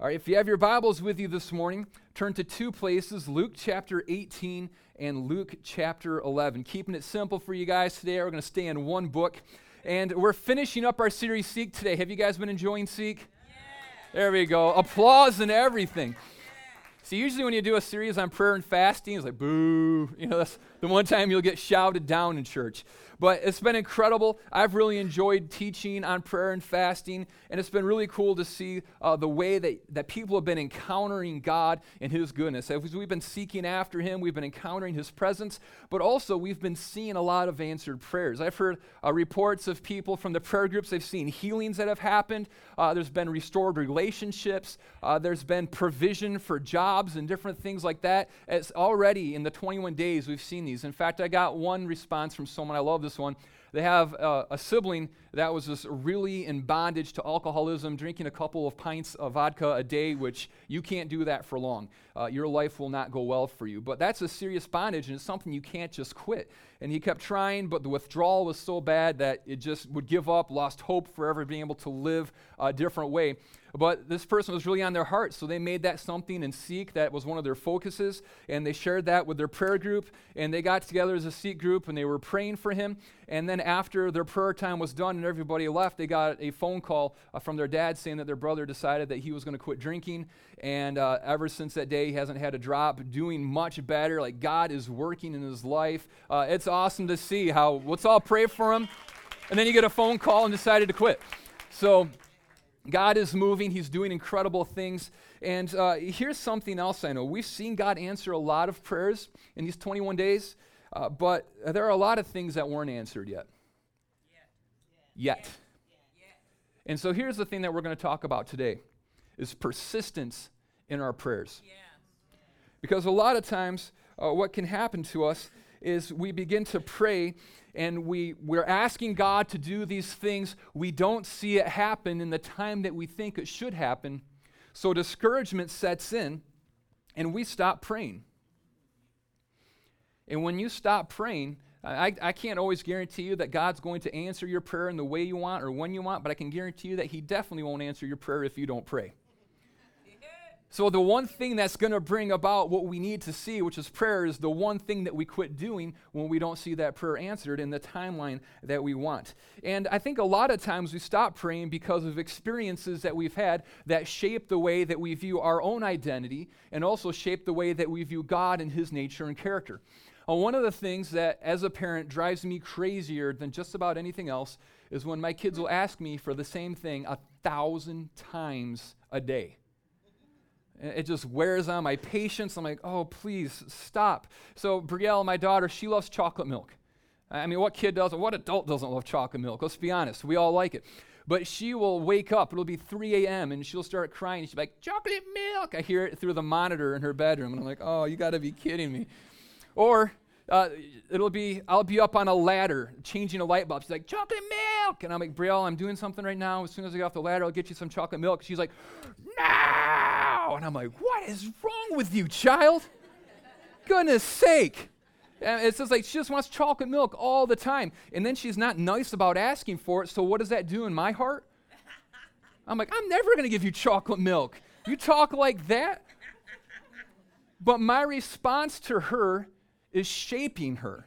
All right, if you have your Bibles with you this morning, turn to two places Luke chapter 18 and Luke chapter 11. Keeping it simple for you guys today, we're going to stay in one book. And we're finishing up our series Seek today. Have you guys been enjoying Seek? Yeah. There we go. Applause and everything. See, usually when you do a series on prayer and fasting, it's like, boo. You know, that's the one time you'll get shouted down in church. But it's been incredible. I've really enjoyed teaching on prayer and fasting, and it's been really cool to see uh, the way that, that people have been encountering God and His goodness. As we've been seeking after Him, we've been encountering His presence, but also we've been seeing a lot of answered prayers. I've heard uh, reports of people from the prayer groups, they've seen healings that have happened, uh, there's been restored relationships, uh, there's been provision for jobs and different things like that. It's already in the 21 days we've seen these. In fact, I got one response from someone, I love this one. They have uh, a sibling that was just really in bondage to alcoholism, drinking a couple of pints of vodka a day, which you can't do that for long. Uh, your life will not go well for you. But that's a serious bondage, and it's something you can't just quit. And he kept trying, but the withdrawal was so bad that it just would give up, lost hope for ever being able to live a different way. But this person was really on their heart, so they made that something and seek. That was one of their focuses, and they shared that with their prayer group. And they got together as a seek group, and they were praying for him. And then after their prayer time was done and everybody left, they got a phone call uh, from their dad saying that their brother decided that he was going to quit drinking. And uh, ever since that day, he hasn't had a drop, doing much better. Like God is working in his life. Uh, it's awesome to see how. Let's all pray for him. And then you get a phone call and decided to quit. So God is moving, He's doing incredible things. And uh, here's something else I know. We've seen God answer a lot of prayers in these 21 days, uh, but there are a lot of things that weren't answered yet. Yet. yet. And so here's the thing that we're going to talk about today is persistence in our prayers. Because a lot of times, uh, what can happen to us is we begin to pray and we, we're asking God to do these things. We don't see it happen in the time that we think it should happen. So discouragement sets in and we stop praying. And when you stop praying, I, I can't always guarantee you that God's going to answer your prayer in the way you want or when you want, but I can guarantee you that He definitely won't answer your prayer if you don't pray. So, the one thing that's going to bring about what we need to see, which is prayer, is the one thing that we quit doing when we don't see that prayer answered in the timeline that we want. And I think a lot of times we stop praying because of experiences that we've had that shape the way that we view our own identity and also shape the way that we view God and His nature and character. Uh, one of the things that, as a parent, drives me crazier than just about anything else is when my kids will ask me for the same thing a thousand times a day. It just wears on my patience. I'm like, oh, please stop. So, Brielle, my daughter, she loves chocolate milk. I mean, what kid doesn't? What adult doesn't love chocolate milk? Let's be honest. We all like it. But she will wake up. It'll be 3 a.m. and she'll start crying. She'll be like, chocolate milk. I hear it through the monitor in her bedroom. And I'm like, oh, you got to be kidding me. Or uh, it'll be, I'll be up on a ladder changing a light bulb. She's like, chocolate milk. And I'm like, Brielle, I'm doing something right now. As soon as I get off the ladder, I'll get you some chocolate milk. She's like, no. And I'm like, what is wrong with you, child? Goodness sake. And it's just like she just wants chocolate milk all the time. And then she's not nice about asking for it. So what does that do in my heart? I'm like, I'm never going to give you chocolate milk. You talk like that? But my response to her is shaping her.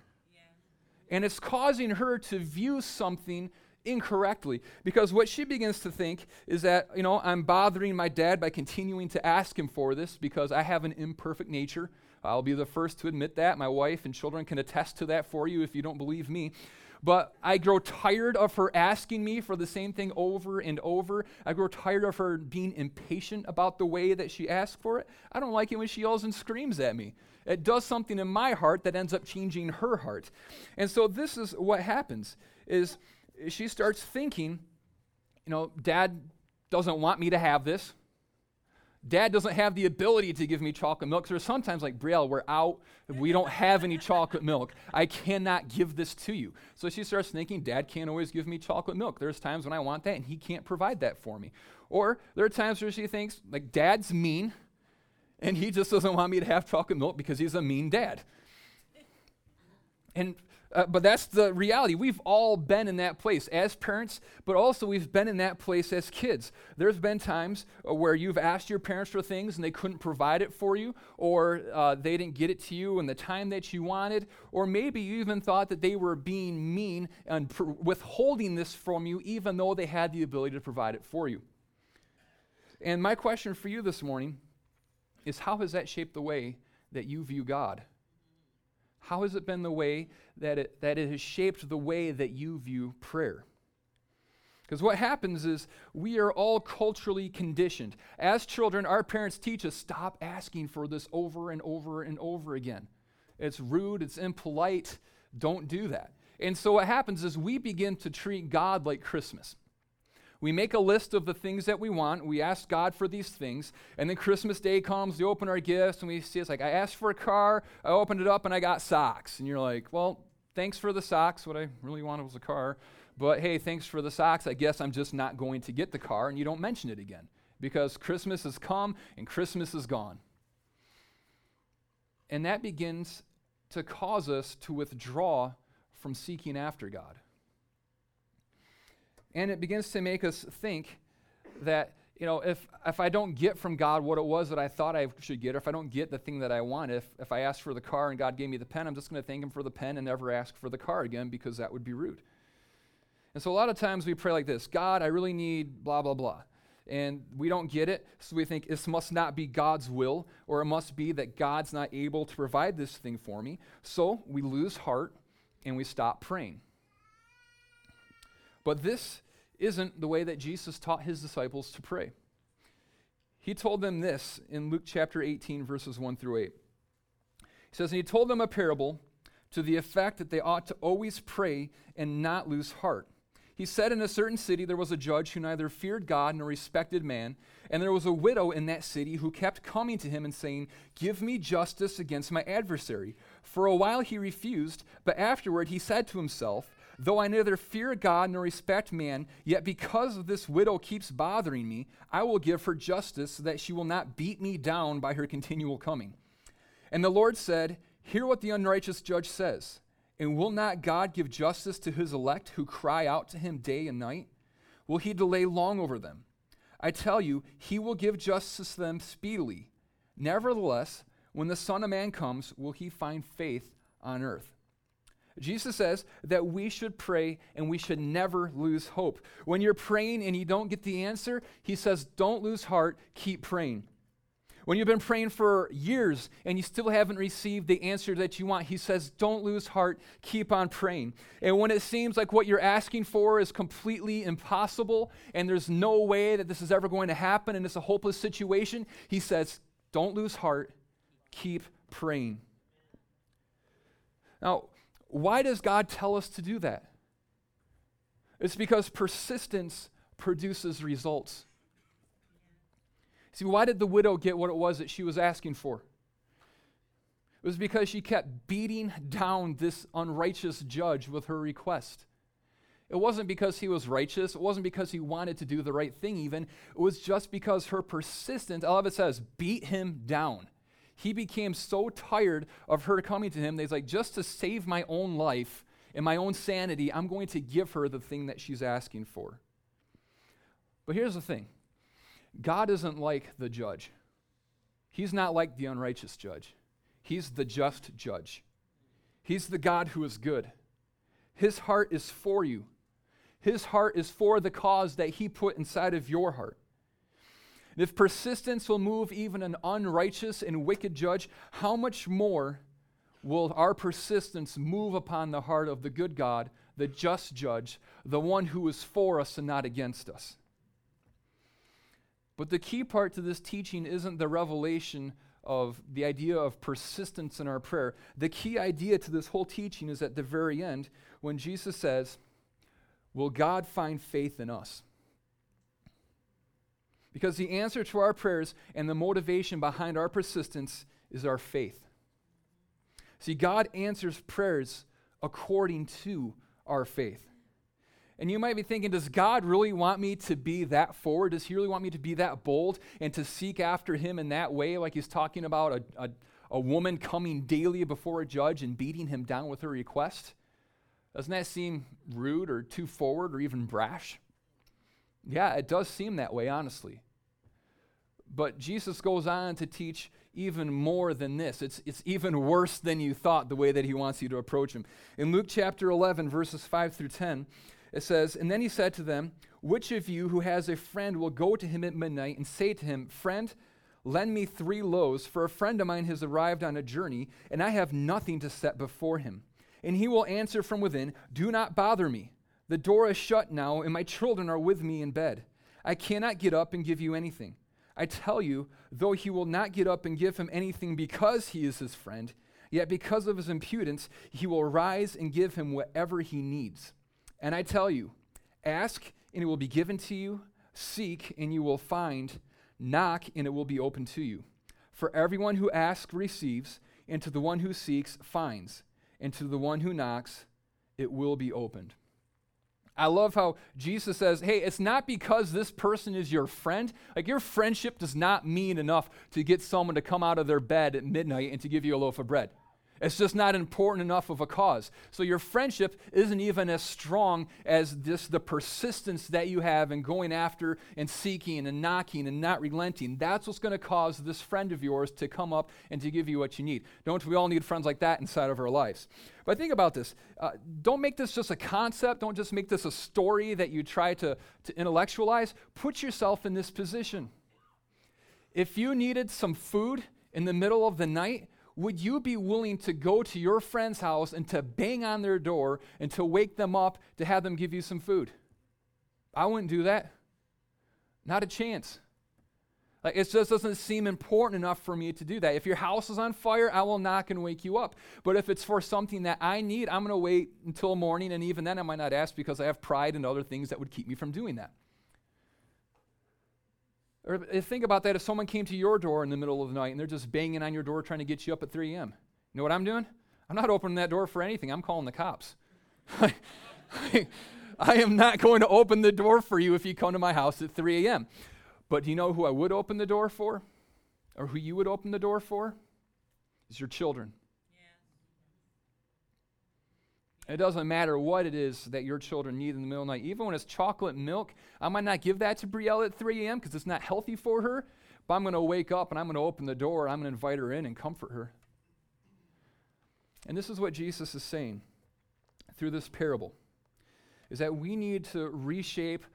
And it's causing her to view something incorrectly because what she begins to think is that you know i'm bothering my dad by continuing to ask him for this because i have an imperfect nature i'll be the first to admit that my wife and children can attest to that for you if you don't believe me but I grow tired of her asking me for the same thing over and over. I grow tired of her being impatient about the way that she asks for it. I don't like it when she yells and screams at me. It does something in my heart that ends up changing her heart. And so this is what happens is she starts thinking, you know, dad doesn't want me to have this. Dad doesn't have the ability to give me chocolate milk. So sometimes, like, Brielle, we're out. We don't have any chocolate milk. I cannot give this to you. So she starts thinking, Dad can't always give me chocolate milk. There's times when I want that, and he can't provide that for me. Or there are times where she thinks, like, Dad's mean and he just doesn't want me to have chocolate milk because he's a mean dad. And Uh, but that's the reality. We've all been in that place as parents, but also we've been in that place as kids. There's been times where you've asked your parents for things and they couldn't provide it for you, or uh, they didn't get it to you in the time that you wanted, or maybe you even thought that they were being mean and pr- withholding this from you, even though they had the ability to provide it for you. And my question for you this morning is how has that shaped the way that you view God? How has it been the way that it, that it has shaped the way that you view prayer? Because what happens is we are all culturally conditioned. As children, our parents teach us stop asking for this over and over and over again. It's rude, it's impolite, don't do that. And so what happens is we begin to treat God like Christmas. We make a list of the things that we want. We ask God for these things. And then Christmas Day comes, we open our gifts, and we see it's like, I asked for a car, I opened it up, and I got socks. And you're like, well, thanks for the socks. What I really wanted was a car. But hey, thanks for the socks. I guess I'm just not going to get the car. And you don't mention it again because Christmas has come and Christmas is gone. And that begins to cause us to withdraw from seeking after God. And it begins to make us think that, you know, if, if I don't get from God what it was that I thought I should get, or if I don't get the thing that I want, if, if I ask for the car and God gave me the pen, I'm just going to thank Him for the pen and never ask for the car again because that would be rude. And so a lot of times we pray like this God, I really need blah, blah, blah. And we don't get it, so we think this must not be God's will, or it must be that God's not able to provide this thing for me. So we lose heart and we stop praying. But this isn't the way that Jesus taught his disciples to pray. He told them this in Luke chapter 18, verses 1 through 8. He says, And he told them a parable to the effect that they ought to always pray and not lose heart. He said, In a certain city there was a judge who neither feared God nor respected man, and there was a widow in that city who kept coming to him and saying, Give me justice against my adversary. For a while he refused, but afterward he said to himself, Though I neither fear God nor respect man, yet because this widow keeps bothering me, I will give her justice so that she will not beat me down by her continual coming. And the Lord said, Hear what the unrighteous judge says. And will not God give justice to his elect who cry out to him day and night? Will he delay long over them? I tell you, he will give justice to them speedily. Nevertheless, when the Son of Man comes, will he find faith on earth? Jesus says that we should pray and we should never lose hope. When you're praying and you don't get the answer, he says, don't lose heart, keep praying. When you've been praying for years and you still haven't received the answer that you want, he says, don't lose heart, keep on praying. And when it seems like what you're asking for is completely impossible and there's no way that this is ever going to happen and it's a hopeless situation, he says, don't lose heart, keep praying. Now, why does God tell us to do that? It's because persistence produces results. See, why did the widow get what it was that she was asking for? It was because she kept beating down this unrighteous judge with her request. It wasn't because he was righteous. It wasn't because he wanted to do the right thing, even. It was just because her persistence, I love it says, beat him down he became so tired of her coming to him that he's like, just to save my own life and my own sanity, I'm going to give her the thing that she's asking for. But here's the thing God isn't like the judge, He's not like the unrighteous judge. He's the just judge. He's the God who is good. His heart is for you. His heart is for the cause that He put inside of your heart. And if persistence will move even an unrighteous and wicked judge, how much more will our persistence move upon the heart of the good God, the just judge, the one who is for us and not against us? But the key part to this teaching isn't the revelation of the idea of persistence in our prayer. The key idea to this whole teaching is at the very end when Jesus says, Will God find faith in us? Because the answer to our prayers and the motivation behind our persistence is our faith. See, God answers prayers according to our faith. And you might be thinking, does God really want me to be that forward? Does He really want me to be that bold and to seek after Him in that way, like He's talking about a, a, a woman coming daily before a judge and beating him down with her request? Doesn't that seem rude or too forward or even brash? Yeah, it does seem that way, honestly. But Jesus goes on to teach even more than this. It's, it's even worse than you thought, the way that he wants you to approach him. In Luke chapter 11, verses 5 through 10, it says, And then he said to them, Which of you who has a friend will go to him at midnight and say to him, Friend, lend me three loaves, for a friend of mine has arrived on a journey, and I have nothing to set before him. And he will answer from within, Do not bother me. The door is shut now, and my children are with me in bed. I cannot get up and give you anything. I tell you, though he will not get up and give him anything because he is his friend, yet because of his impudence, he will rise and give him whatever he needs. And I tell you, ask and it will be given to you, seek and you will find, knock and it will be open to you. For everyone who asks receives, and to the one who seeks finds, and to the one who knocks it will be opened. I love how Jesus says, hey, it's not because this person is your friend. Like, your friendship does not mean enough to get someone to come out of their bed at midnight and to give you a loaf of bread. It's just not important enough of a cause. So your friendship isn't even as strong as this the persistence that you have in going after and seeking and knocking and not relenting. That's what's going to cause this friend of yours to come up and to give you what you need. Don't we all need friends like that inside of our lives? But think about this. Uh, don't make this just a concept. Don't just make this a story that you try to, to intellectualize. Put yourself in this position. If you needed some food in the middle of the night, would you be willing to go to your friend's house and to bang on their door and to wake them up to have them give you some food? I wouldn't do that. Not a chance. Like it just doesn't seem important enough for me to do that. If your house is on fire, I will knock and wake you up. But if it's for something that I need, I'm going to wait until morning, and even then I might not ask because I have pride and other things that would keep me from doing that. Or think about that if someone came to your door in the middle of the night and they're just banging on your door trying to get you up at 3 a.m. You know what I'm doing? I'm not opening that door for anything. I'm calling the cops. I am not going to open the door for you if you come to my house at 3 a.m. But do you know who I would open the door for? Or who you would open the door for? Is your children. It doesn't matter what it is that your children need in the middle of the night. Even when it's chocolate milk, I might not give that to Brielle at 3 a.m. because it's not healthy for her, but I'm going to wake up and I'm going to open the door and I'm going to invite her in and comfort her. And this is what Jesus is saying through this parable is that we need to reshape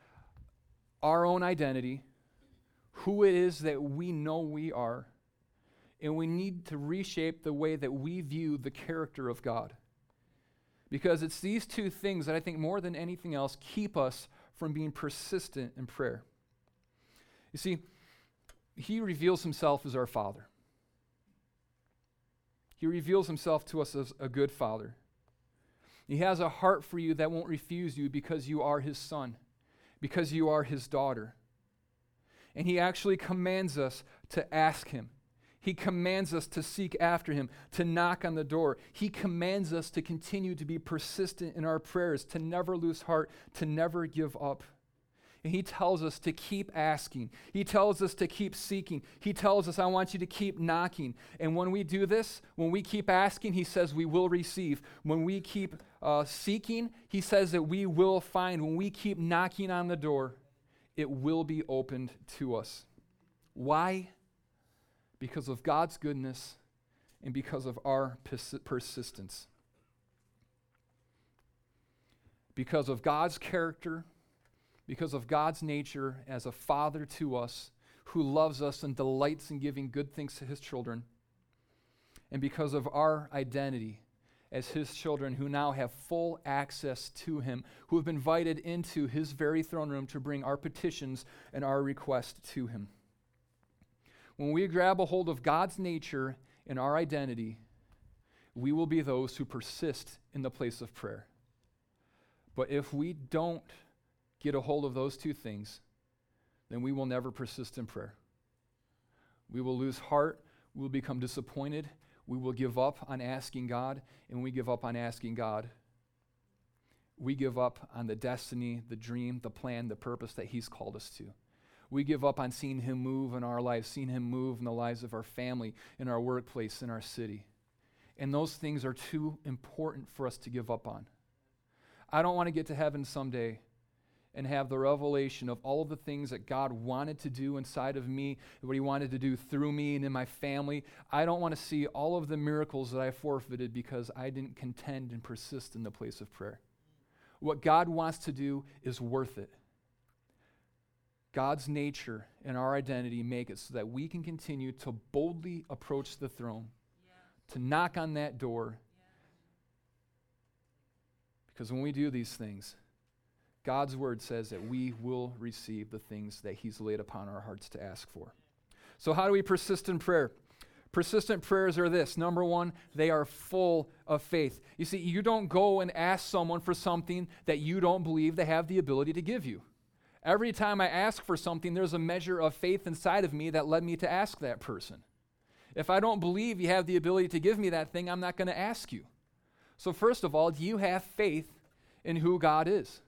our own identity, who it is that we know we are, and we need to reshape the way that we view the character of God. Because it's these two things that I think more than anything else keep us from being persistent in prayer. You see, He reveals Himself as our Father. He reveals Himself to us as a good Father. He has a heart for you that won't refuse you because you are His Son, because you are His daughter. And He actually commands us to ask Him he commands us to seek after Him, to knock on the door. He commands us to continue to be persistent in our prayers, to never lose heart, to never give up. And He tells us to keep asking. He tells us to keep seeking. He tells us, I want you to keep knocking. And when we do this, when we keep asking, He says we will receive. When we keep uh, seeking, He says that we will find. When we keep knocking on the door, it will be opened to us. Why? Because of God's goodness and because of our pers- persistence. Because of God's character, because of God's nature as a father to us who loves us and delights in giving good things to his children, and because of our identity as his children who now have full access to him, who have been invited into his very throne room to bring our petitions and our requests to him when we grab a hold of God's nature and our identity, we will be those who persist in the place of prayer. But if we don't get a hold of those two things, then we will never persist in prayer. We will lose heart, we will become disappointed, we will give up on asking God, and we give up on asking God. We give up on the destiny, the dream, the plan, the purpose that He's called us to. We give up on seeing Him move in our lives, seeing Him move in the lives of our family, in our workplace, in our city. And those things are too important for us to give up on. I don't want to get to heaven someday and have the revelation of all of the things that God wanted to do inside of me, what He wanted to do through me and in my family. I don't want to see all of the miracles that I forfeited because I didn't contend and persist in the place of prayer. What God wants to do is worth it. God's nature and our identity make it so that we can continue to boldly approach the throne, to knock on that door. Because when we do these things, God's word says that we will receive the things that He's laid upon our hearts to ask for. So, how do we persist in prayer? Persistent prayers are this number one, they are full of faith. You see, you don't go and ask someone for something that you don't believe they have the ability to give you. Every time I ask for something, there's a measure of faith inside of me that led me to ask that person. If I don't believe you have the ability to give me that thing, I'm not going to ask you. So, first of all, do you have faith in who God is?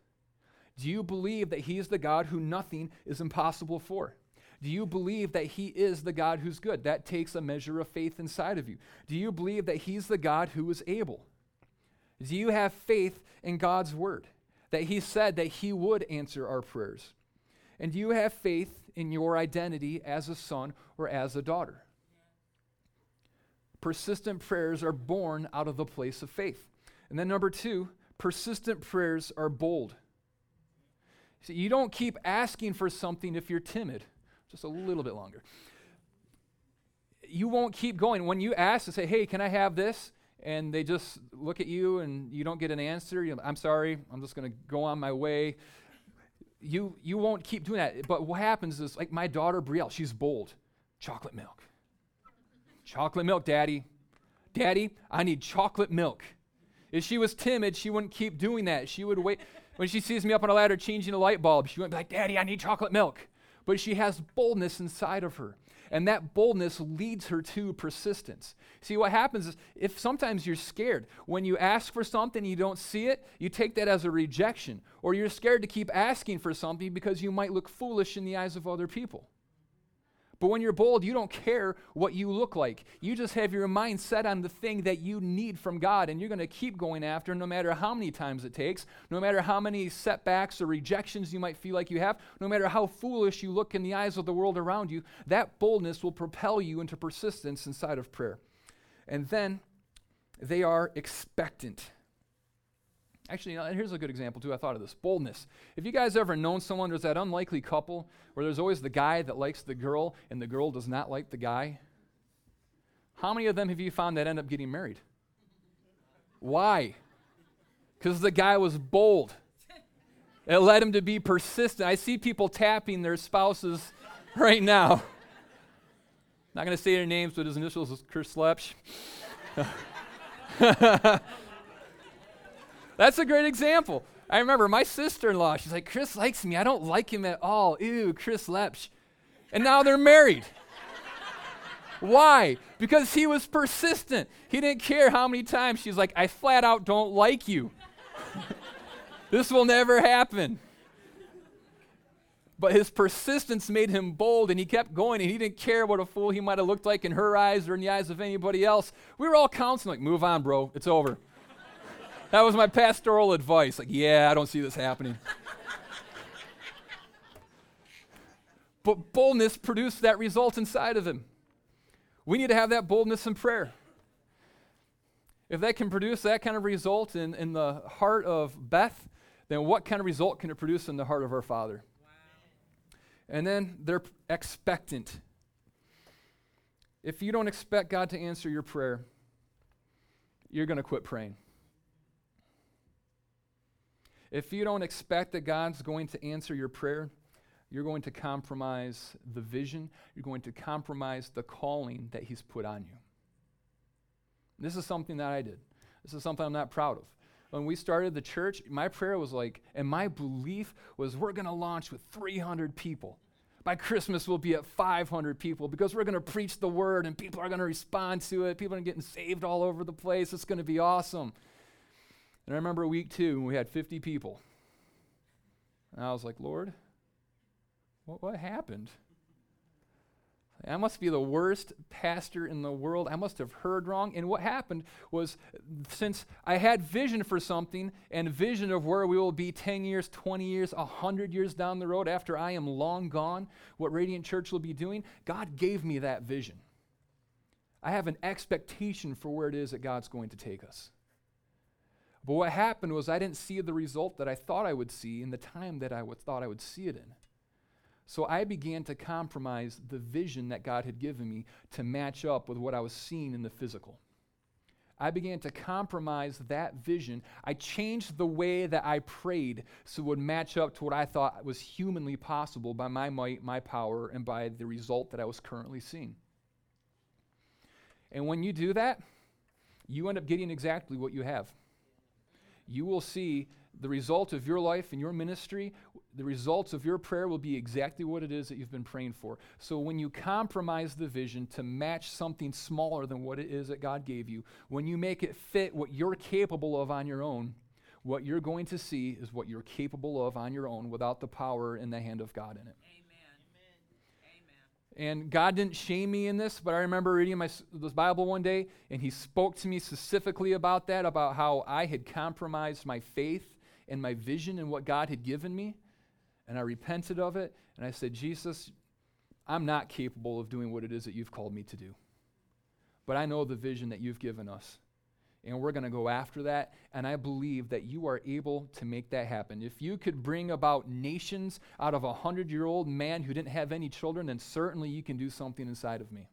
Do you believe that He is the God who nothing is impossible for? Do you believe that He is the God who's good? That takes a measure of faith inside of you. Do you believe that He's the God who is able? Do you have faith in God's word? That He said that He would answer our prayers? And you have faith in your identity as a son or as a daughter? Persistent prayers are born out of the place of faith. And then, number two, persistent prayers are bold. See, you don't keep asking for something if you're timid. Just a little bit longer. You won't keep going. When you ask to say, hey, can I have this? And they just look at you and you don't get an answer. You know, I'm sorry, I'm just going to go on my way. You, you won't keep doing that. But what happens is, like my daughter Brielle, she's bold. Chocolate milk. chocolate milk, Daddy. Daddy, I need chocolate milk. If she was timid, she wouldn't keep doing that. She would wait. When she sees me up on a ladder changing a light bulb, she wouldn't be like, Daddy, I need chocolate milk. But she has boldness inside of her. And that boldness leads her to persistence. See, what happens is if sometimes you're scared, when you ask for something you don't see it, you take that as a rejection. Or you're scared to keep asking for something because you might look foolish in the eyes of other people. But when you're bold, you don't care what you look like. You just have your mind set on the thing that you need from God, and you're going to keep going after no matter how many times it takes, no matter how many setbacks or rejections you might feel like you have, no matter how foolish you look in the eyes of the world around you. That boldness will propel you into persistence inside of prayer. And then they are expectant. Actually, you know, here's a good example too. I thought of this boldness. If you guys ever known someone, there's that unlikely couple where there's always the guy that likes the girl and the girl does not like the guy. How many of them have you found that end up getting married? Why? Because the guy was bold. It led him to be persistent. I see people tapping their spouses right now. Not going to say their names, but his initials is Chris Lepsch. That's a great example. I remember my sister in law, she's like, Chris likes me. I don't like him at all. Ew, Chris Lepsch. And now they're married. Why? Because he was persistent. He didn't care how many times she's like, I flat out don't like you. this will never happen. But his persistence made him bold, and he kept going, and he didn't care what a fool he might have looked like in her eyes or in the eyes of anybody else. We were all counseling, like, move on, bro. It's over. That was my pastoral advice. Like, yeah, I don't see this happening. but boldness produced that result inside of him. We need to have that boldness in prayer. If that can produce that kind of result in, in the heart of Beth, then what kind of result can it produce in the heart of our Father? Wow. And then they're expectant. If you don't expect God to answer your prayer, you're going to quit praying. If you don't expect that God's going to answer your prayer, you're going to compromise the vision. You're going to compromise the calling that He's put on you. This is something that I did. This is something I'm not proud of. When we started the church, my prayer was like, and my belief was we're going to launch with 300 people. By Christmas, we'll be at 500 people because we're going to preach the word and people are going to respond to it. People are getting saved all over the place. It's going to be awesome. And I remember week two when we had 50 people. And I was like, Lord, what, what happened? I must be the worst pastor in the world. I must have heard wrong. And what happened was, since I had vision for something and vision of where we will be 10 years, 20 years, 100 years down the road after I am long gone, what Radiant Church will be doing, God gave me that vision. I have an expectation for where it is that God's going to take us. But what happened was, I didn't see the result that I thought I would see in the time that I would, thought I would see it in. So I began to compromise the vision that God had given me to match up with what I was seeing in the physical. I began to compromise that vision. I changed the way that I prayed so it would match up to what I thought was humanly possible by my might, my power, and by the result that I was currently seeing. And when you do that, you end up getting exactly what you have. You will see the result of your life and your ministry, the results of your prayer will be exactly what it is that you've been praying for. So when you compromise the vision to match something smaller than what it is that God gave you, when you make it fit what you're capable of on your own, what you're going to see is what you're capable of on your own without the power and the hand of God in it. And God didn't shame me in this, but I remember reading my, this Bible one day, and He spoke to me specifically about that, about how I had compromised my faith and my vision and what God had given me. And I repented of it. And I said, Jesus, I'm not capable of doing what it is that you've called me to do. But I know the vision that you've given us. And we're going to go after that. And I believe that you are able to make that happen. If you could bring about nations out of a hundred year old man who didn't have any children, then certainly you can do something inside of me.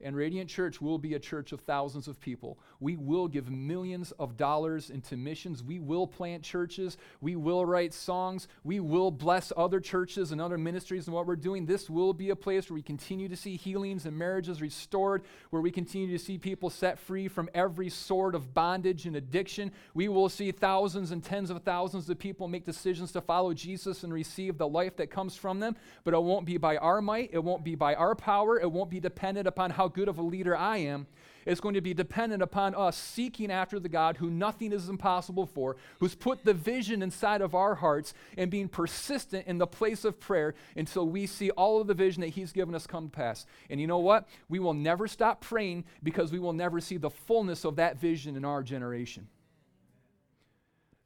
And Radiant Church will be a church of thousands of people. We will give millions of dollars into missions. We will plant churches. We will write songs. We will bless other churches and other ministries and what we're doing. This will be a place where we continue to see healings and marriages restored, where we continue to see people set free from every sort of bondage and addiction. We will see thousands and tens of thousands of people make decisions to follow Jesus and receive the life that comes from them. But it won't be by our might, it won't be by our power, it won't be dependent upon how good of a leader I am. is going to be dependent upon us seeking after the God who nothing is impossible for, who's put the vision inside of our hearts and being persistent in the place of prayer until we see all of the vision that He's given us come to pass. And you know what? We will never stop praying because we will never see the fullness of that vision in our generation.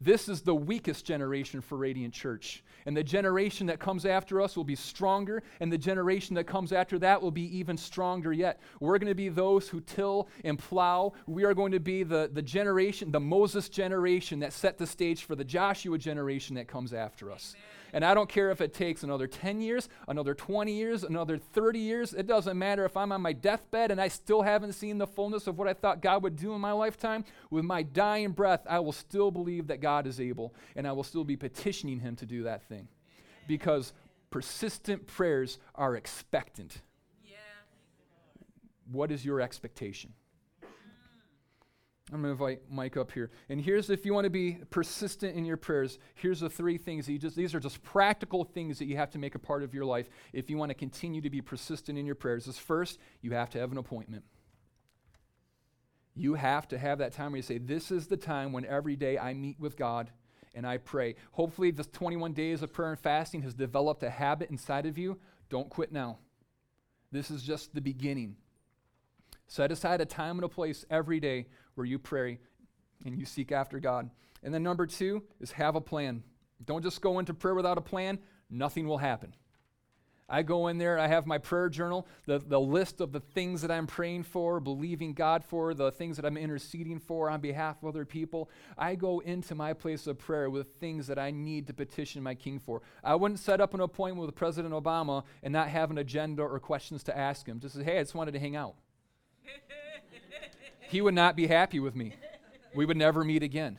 This is the weakest generation for Radiant Church. And the generation that comes after us will be stronger, and the generation that comes after that will be even stronger yet. We're going to be those who till and plow. We are going to be the, the generation, the Moses generation that set the stage for the Joshua generation that comes after us. Amen. And I don't care if it takes another 10 years, another 20 years, another 30 years. It doesn't matter if I'm on my deathbed and I still haven't seen the fullness of what I thought God would do in my lifetime. With my dying breath, I will still believe that God is able, and I will still be petitioning Him to do that thing. Because persistent prayers are expectant. Yeah. What is your expectation? I'm going to invite Mike up here. And here's if you want to be persistent in your prayers, here's the three things that you just these are just practical things that you have to make a part of your life if you want to continue to be persistent in your prayers. Is first, you have to have an appointment. You have to have that time where you say, This is the time when every day I meet with God and I pray. Hopefully, this 21 days of prayer and fasting has developed a habit inside of you. Don't quit now. This is just the beginning. Set aside a time and a place every day where you pray and you seek after God. And then number two is have a plan. Don't just go into prayer without a plan, nothing will happen. I go in there, I have my prayer journal, the, the list of the things that I'm praying for, believing God for, the things that I'm interceding for on behalf of other people. I go into my place of prayer with things that I need to petition my king for. I wouldn't set up an appointment with President Obama and not have an agenda or questions to ask him. Just say, hey, I just wanted to hang out he would not be happy with me. We would never meet again.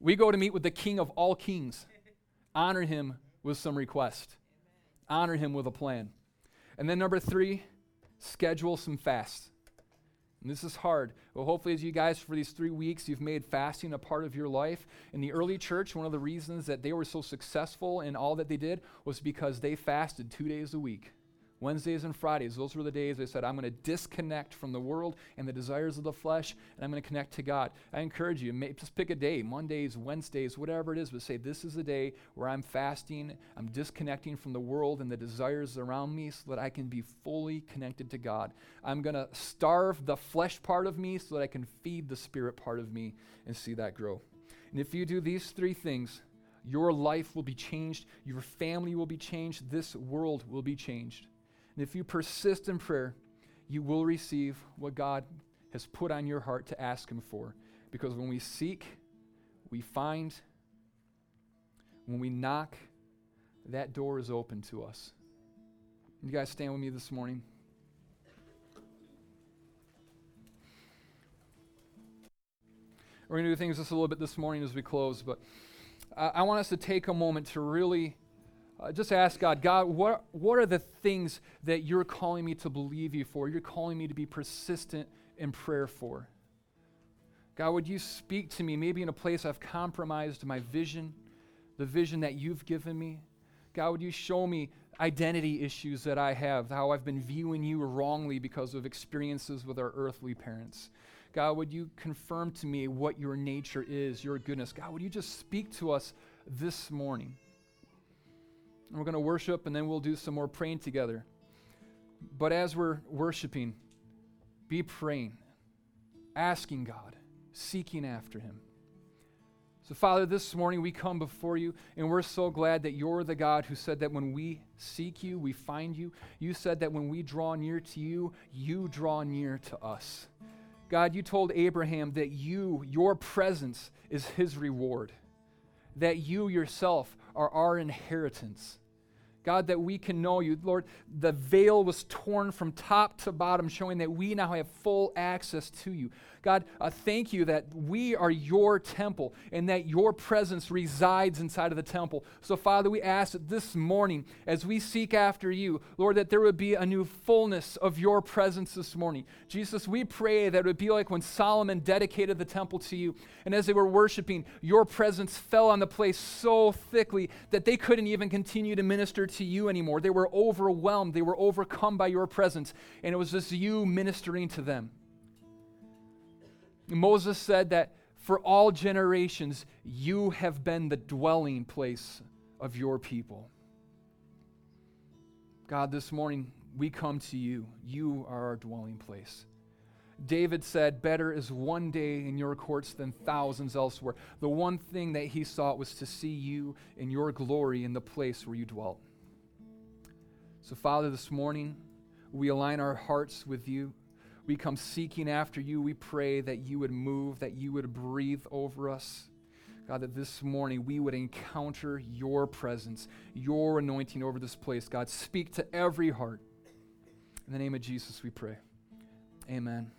We go to meet with the King of all kings, honor him with some request, honor him with a plan. And then, number three, schedule some fasts. And this is hard. Well, hopefully, as you guys, for these three weeks, you've made fasting a part of your life. In the early church, one of the reasons that they were so successful in all that they did was because they fasted two days a week Wednesdays and Fridays, those were the days I said, I'm going to disconnect from the world and the desires of the flesh, and I'm going to connect to God. I encourage you, may, just pick a day, Mondays, Wednesdays, whatever it is, but say, This is the day where I'm fasting, I'm disconnecting from the world and the desires around me so that I can be fully connected to God. I'm going to starve the flesh part of me so that I can feed the spirit part of me and see that grow. And if you do these three things, your life will be changed, your family will be changed, this world will be changed. And if you persist in prayer, you will receive what God has put on your heart to ask Him for. Because when we seek, we find. When we knock, that door is open to us. You guys stand with me this morning. We're going to do things just a little bit this morning as we close, but I, I want us to take a moment to really uh, just ask God, God, what, what are the things that you're calling me to believe you for? You're calling me to be persistent in prayer for. God, would you speak to me maybe in a place I've compromised my vision, the vision that you've given me? God, would you show me identity issues that I have, how I've been viewing you wrongly because of experiences with our earthly parents? God, would you confirm to me what your nature is, your goodness? God, would you just speak to us this morning? And we're going to worship and then we'll do some more praying together. But as we're worshiping, be praying, asking God, seeking after Him. So, Father, this morning we come before you, and we're so glad that you're the God who said that when we seek you, we find you. You said that when we draw near to you, you draw near to us. God, you told Abraham that you, your presence, is his reward, that you yourself are our inheritance. God, that we can know you. Lord, the veil was torn from top to bottom, showing that we now have full access to you. God, uh, thank you that we are your temple and that your presence resides inside of the temple. So, Father, we ask that this morning, as we seek after you, Lord, that there would be a new fullness of your presence this morning. Jesus, we pray that it would be like when Solomon dedicated the temple to you, and as they were worshiping, your presence fell on the place so thickly that they couldn't even continue to minister to you anymore. They were overwhelmed, they were overcome by your presence, and it was just you ministering to them. Moses said that for all generations, you have been the dwelling place of your people. God, this morning we come to you. You are our dwelling place. David said, Better is one day in your courts than thousands elsewhere. The one thing that he sought was to see you in your glory in the place where you dwelt. So, Father, this morning we align our hearts with you we come seeking after you. We pray that you would move, that you would breathe over us. God, that this morning we would encounter your presence, your anointing over this place. God, speak to every heart. In the name of Jesus, we pray. Amen.